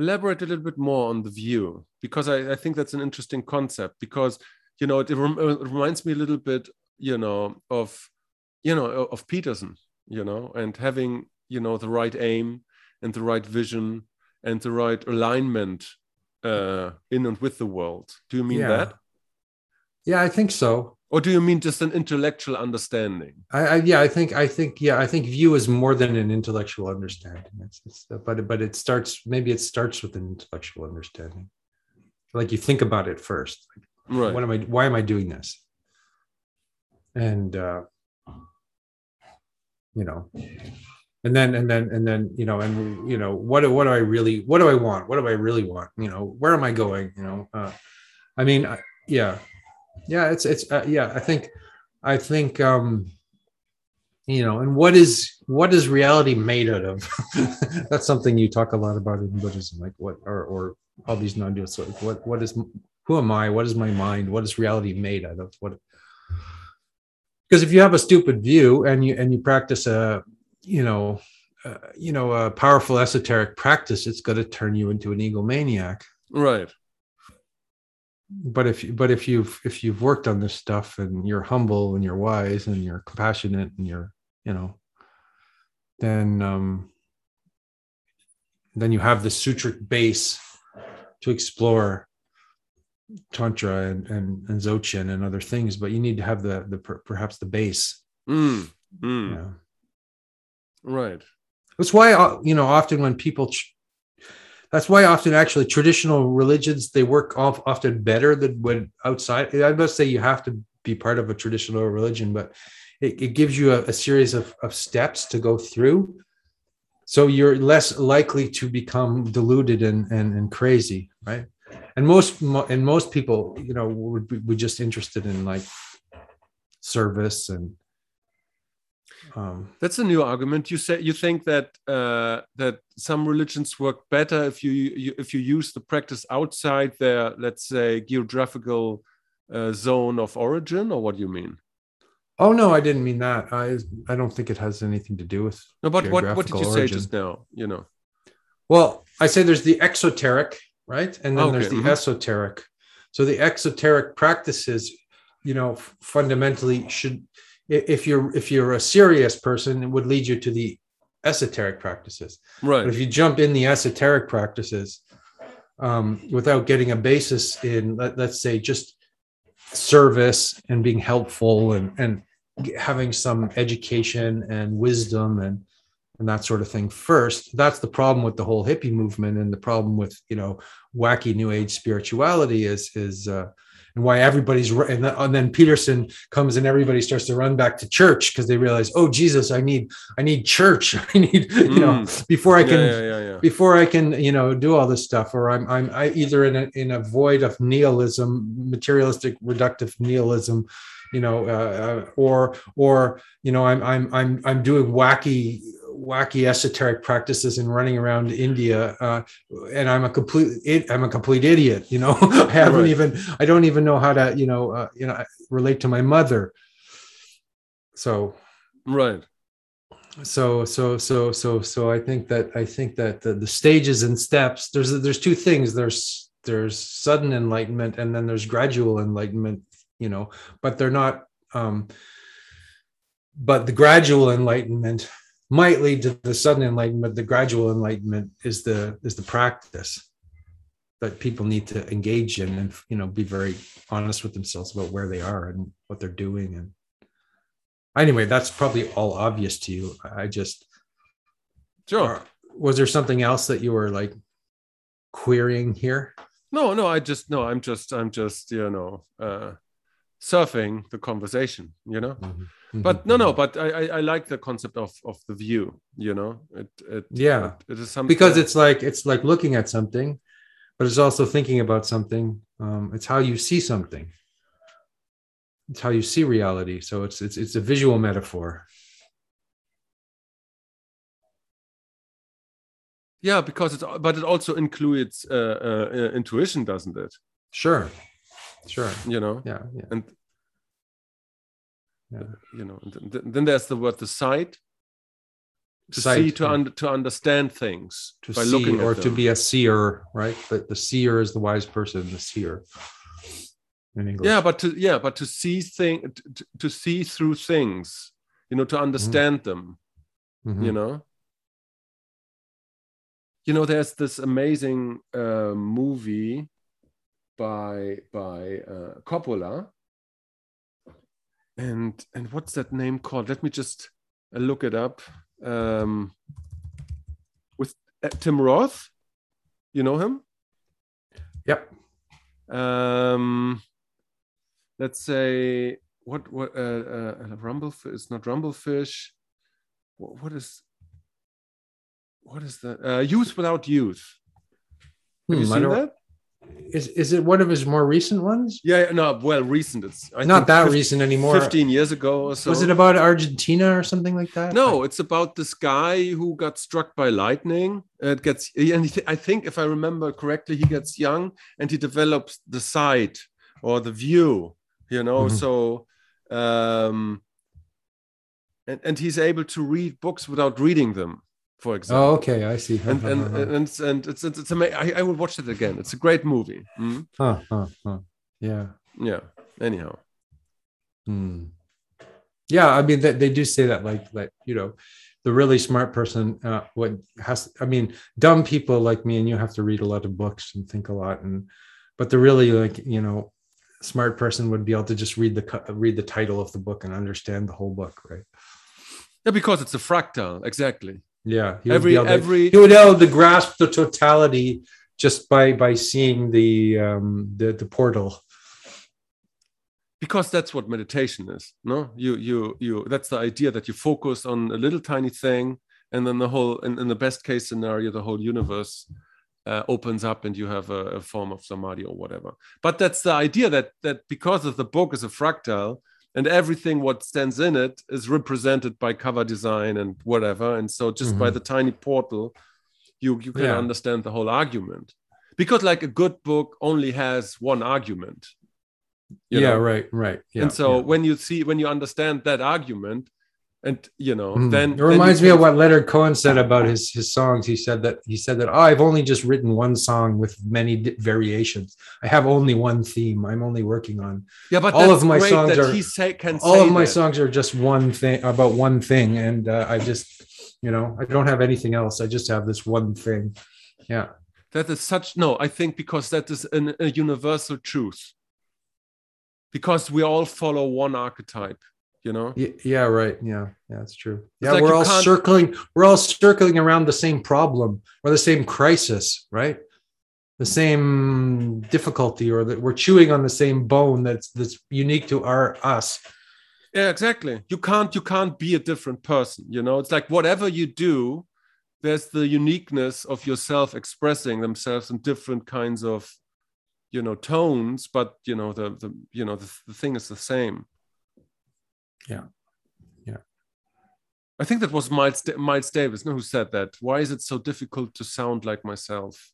elaborate a little bit more on the view because I, I think that's an interesting concept because you know it, rem- it reminds me a little bit you know of you know of peterson you know and having you know the right aim and the right vision and the right alignment uh in and with the world do you mean yeah. that Yeah, I think so. or do you mean just an intellectual understanding I, I yeah, I think I think yeah, I think view is more than an intellectual understanding. It's, it's but but it starts maybe it starts with an intellectual understanding. Like you think about it first. right What am I? Why am I doing this? And uh, you know, and then and then and then you know, and you know, what what do I really? What do I want? What do I really want? You know, where am I going? You know, uh, I mean, I, yeah, yeah. It's it's uh, yeah. I think I think um, you know, and what is what is reality made out of? That's something you talk a lot about in Buddhism, like what or or all these non-dualists. Like what what is who am I? What is my mind? What is reality made out of? What? Because if you have a stupid view and you and you practice a, you know, uh, you know, a powerful esoteric practice, it's going to turn you into an egomaniac. right. But if you, but if you've if you've worked on this stuff and you're humble and you're wise and you're compassionate and you're, you know, then um, then you have the sutric base to explore tantra and, and, and dzogchen and other things but you need to have the the perhaps the base. Mm, mm, right. That's why uh, you know often when people that's why often actually traditional religions they work off often better than when outside i must say you have to be part of a traditional religion but it, it gives you a, a series of, of steps to go through. So you're less likely to become deluded and, and, and crazy right? And most and most people you know would be just interested in like service and um That's a new argument. You say you think that uh, that some religions work better if you, you if you use the practice outside their let's say geographical uh, zone of origin, or what do you mean? oh no i didn't mean that i i don't think it has anything to do with No, but what what did you Geographical say just now? You know, Well, I say there's the exoteric, right? And then Okay, there's the mhm. esoteric. So the exoteric practices, you know, fundamentally should if you're if you're a serious person, it would lead you to the esoteric practices. right? But if you jump in the esoteric practices um, without getting a basis in, let, let's say, just service and being helpful and and having some education and wisdom and and that sort of thing first. That's the problem with the whole hippie movement, and the problem with you know wacky New Age spirituality is is uh, and why everybody's and, and then Peterson comes and everybody starts to run back to church because they realize, oh Jesus, I need I need church. I need you know Mm. before I can yeah, yeah, yeah, yeah. before I can, you know, do all this stuff, or I'm I'm I either in a in a void of nihilism, materialistic, reductive nihilism, you know, uh, uh, or or you know, I'm I'm I'm I'm doing wacky wacky esoteric practices and running around India, uh, and I'm a complete I'm a complete idiot. You know, I haven't Right. even I don't even know how to you know uh, you know relate to my mother. So Right. so so so so so i think that i think that the, the stages and steps there's there's two things there's there's sudden enlightenment and then there's gradual enlightenment you know but they're not um but the gradual enlightenment might lead to the sudden enlightenment the gradual enlightenment is the is the practice that people need to engage in and you know be very honest with themselves about where they are and what they're doing and anyway that's probably all obvious to you i just Sure. was there something else that you were like querying here No, no, I just no, I'm just I'm just, you know, uh surfing the conversation, you know. But no, no, but I I, I like the concept of of the view, you know. It it Yeah. it, it is something because it's like it's like looking at something but it's also thinking about something um, it's how you see something. It's how you see reality so it's it's it's a visual metaphor. Yeah, because it's but it also includes uh, uh, uh, intuition, doesn't it? sure. Sure. You know, yeah yeah. And Yeah. you know, th- then there's the word the sight to Sight, see to yeah. un- to understand things to by see looking or to them. be a seer right but the seer is the wise person the seer in english yeah but to yeah but to see thing to, to see through things you know to understand them Mhm. you know you know there's this amazing uh, movie by by uh, coppola and and what's that name called? Let me just uh, look it up. Um with uh, tim roth? You know him? Yep. Um let's say what what uh, uh rumblefish it's not rumblefish. What, what is what is that uh youth without youth. Have you Hmm, I seen that is is it one of his more recent ones? Yeah no well recent. It's I not that fif- recent anymore. 15 years ago or so. Was it about argentina or something like that? No it's about this guy who got struck by lightning. It gets and he, i think if i remember correctly he gets young and he develops the sight or the view you know Mhm. so um and, and he's able to read books without reading them for example. oh okay i see. And and and it's, and it's it's, it's ama- I, I will watch it again. It's a great movie. Mm? huh, huh, huh. yeah. Yeah. Anyhow. Hmm. Yeah, I mean they, they do say that like like you know, the really smart person uh what has I mean dumb people like me and you have to read a lot of books and think a lot and but the really like you know smart person would be able to just read the read the title of the book and understand the whole book, right? yeah because it's a fractal exactly Yeah, he would every be able to- every he would be able to grasp the totality just by by seeing the um the the portal. because that's what meditation is no you you you that's the idea that you focus on a little tiny thing and then the whole in, in the best case scenario the whole universe uh, opens up and you have a, a form of samadhi or whatever but that's the idea that that because of the book is a fractal and everything what stands in it is represented by cover design and whatever and so just by Mhm. the tiny portal you you can Yeah. understand the whole argument because like a good book only has one argument yeah, know? right, right. Yeah, and so yeah. when you see when you understand that argument and you know Mm. then it then reminds you me of what Leonard Cohen said about his his songs. He said that he said that oh, I've only just written one song with many di- variations. I have only one theme. I'm only working on yeah but all of my songs are- he say can all say of my that. songs are just one thing about one thing, and uh, I just you know I don't have anything else. I just have this one thing. Yeah, that is such no i think because that is an, a universal truth because we all follow one archetype you know Yeah, right. Yeah, yeah, that's true. It's Yeah, like we're all can't- circling. We're all circling around the same problem or the same crisis, right? The same difficulty, or that we're chewing on the same bone that's that's unique to our us. yeah exactly you can't you can't be a different person you know it's like whatever you do there's the uniqueness of yourself expressing themselves in different kinds of you know tones but you know the the you know the, the thing is the same Yeah. Yeah. i think that was miles, miles davis no, who said that why is it so difficult to sound like myself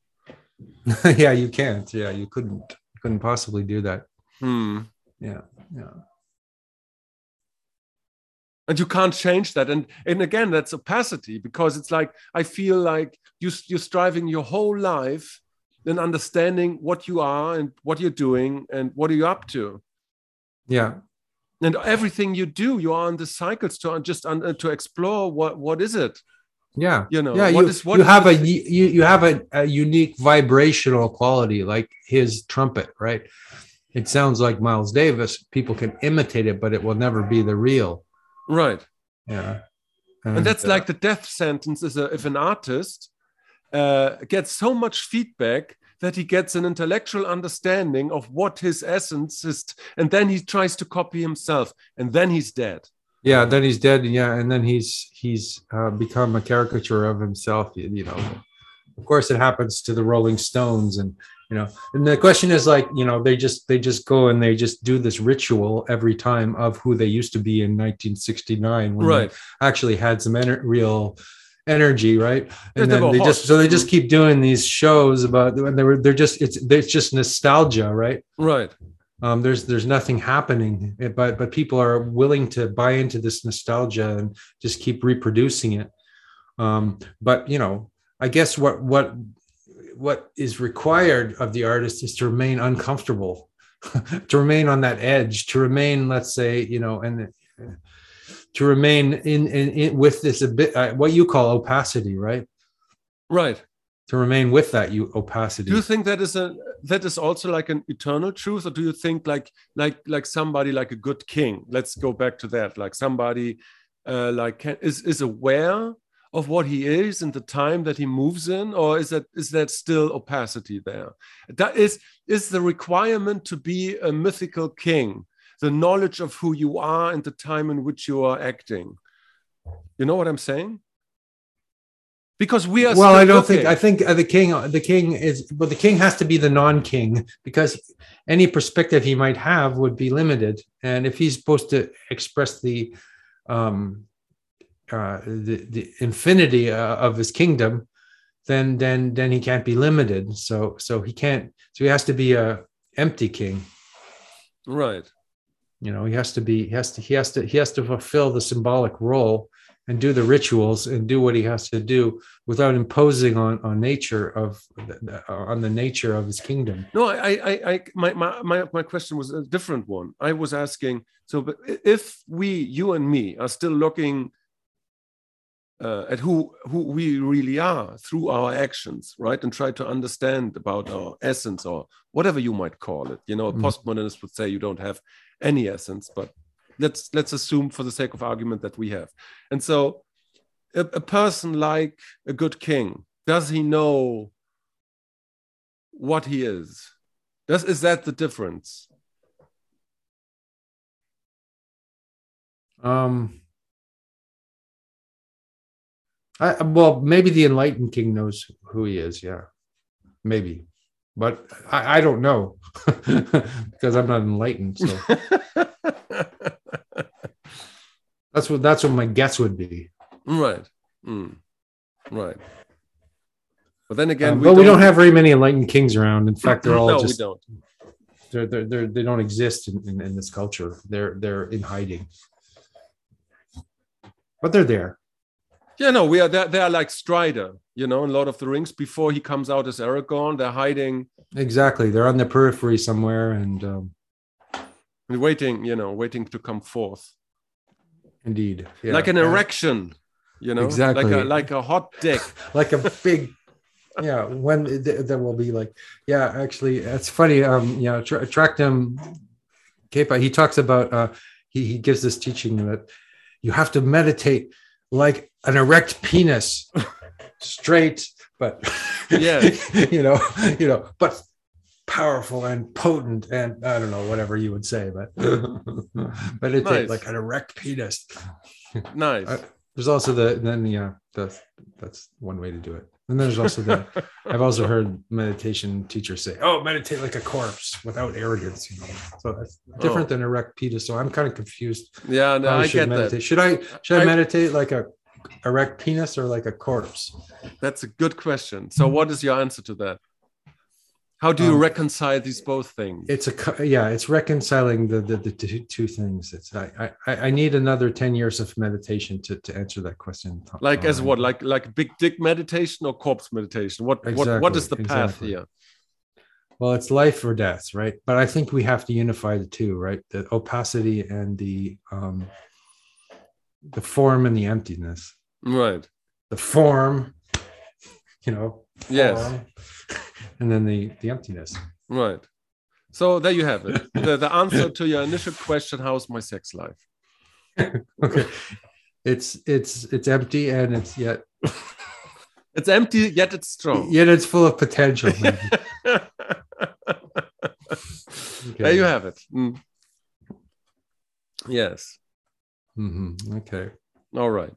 yeah, you can't. Yeah, you couldn't You couldn't possibly do that. hmm. Yeah, yeah. and you can't change that and and again that's opacity because it's like i feel like you you're striving your whole life in understanding what you are and what you're doing and what are you up to Yeah. And everything you do you are on the cycles to just un, to explore what what is it Yeah. you know yeah, what you, is- what you have a you you have a, a unique vibrational quality like his trumpet, right? It sounds like Miles Davis. People can imitate it, but it will never be the real. right Yeah. and that's uh, like the death sentence is a, if an artist uh, gets so much feedback that he gets an intellectual understanding of what his essence is and then he tries to copy himself and then he's dead. Yeah then he's dead yeah and then he's he's uh, become a caricature of himself you, know. Of course it happens to the rolling stones and you know and the question is like you know they just they just go and they just do this ritual every time of who they used to be in 1969 when they right. actually had some ener- real energy right? And then they just so they just keep doing these shows about and they were they're just it's it's just nostalgia right? Right. Um, there's there's nothing happening eh, but but people are willing to buy into this nostalgia and just keep reproducing it. Um, but you know i guess what what what is required of the artist is to remain uncomfortable to remain on that edge to remain let's say you know and uh, to remain in in, in with this a bit uh, what you call opacity right? Right. To remain with that you opacity. Do you think that is a that is also like an eternal truth or do you think like like like somebody like a good king let's go back to that like somebody uh, like can, is is aware of what he is and the time that he moves in or is that is that still opacity there? That is is the requirement to be a mythical king the knowledge of who you are and the time in which you are acting. You know what i'm saying? Because we are well i don't think i think uh, the king the king is but the king has to be the non-king because any perspective he might have would be limited. And if he's supposed to express the um uh the, the infinity uh, of his kingdom then then then he can't be limited. So so he can't so he has to be a empty king. Right you know he has to be he has to he has to he has to fulfill the symbolic role and do the rituals and do what he has to do without imposing on on nature of on the nature of his kingdom No, I, I, I, my, my, my, question was a different one. I was asking, so, but if we, you and me, are still looking uh, at who who we really are through our actions, right, and try to understand about our essence or whatever you might call it. You know, a Mm. postmodernist would say you don't have any essence, but let's let's assume, for the sake of argument, that we have. And so, a, a person like a good king, does he know what he is? Does is that the difference? um I, well maybe the enlightened king knows who he is yeah maybe but i, I don't know because i'm not enlightened so that's what that's what my guess would be right. Mm. Right. But then again, Um, but we don't have very many enlightened kings around in fact they're all no, just we don't. they're, they're, they're, they don't exist in, in, in this culture. They're they're in hiding, but they're there. Yeah, no, we. They're, they're like Strider, you know, in Lord of the Rings. Before he comes out as Aragorn, they're hiding Exactly, they're on the periphery somewhere, and um, and waiting, you know, waiting to come forth, indeed, yeah. like an erection, you know, Exactly. like a like a hot dick. like a big. Yeah, when th- there will be like, yeah, actually, it's funny. Um, you know, tra- Tractum Kepa, he talks about uh, he, he gives this teaching that you have to meditate like an erect penis, straight, but Yeah. you know, you know, but powerful and potent and I don't know whatever you would say, but meditate Nice. like an erect penis. nice. I- There's also the then yeah that's that's one way to do it. And there's also the I've also heard meditation teachers say, "Oh, meditate like a corpse without arrogance." You know, so that's different oh. than erect penis. So I'm kind of confused. yeah, no, I should get meditate. that. Should I should I, I- meditate like a erect penis or like a corpse? That's a good question. So, what is your answer to that? How do you Um, reconcile these both things? It's a yeah, it's reconciling the the, the two, two things. It's I, I I need another ten years of meditation to to answer that question. like as Uh, what? Like like big dick meditation or corpse meditation? What what what is the path exactly. here? Well, it's life or death, right? But I think we have to unify the two, right? The opacity and the um the form and the emptiness. Right. The form, you know, Yes. form, and then the the emptiness. Right. So there you have it. The, the answer to your initial question, how's my sex life? Okay. It's it's it's empty and it's yet It's empty, yet it's strong. yet it's full of potential. maybe. There you have it. Mm. Yes. Mhm, Okay. All right.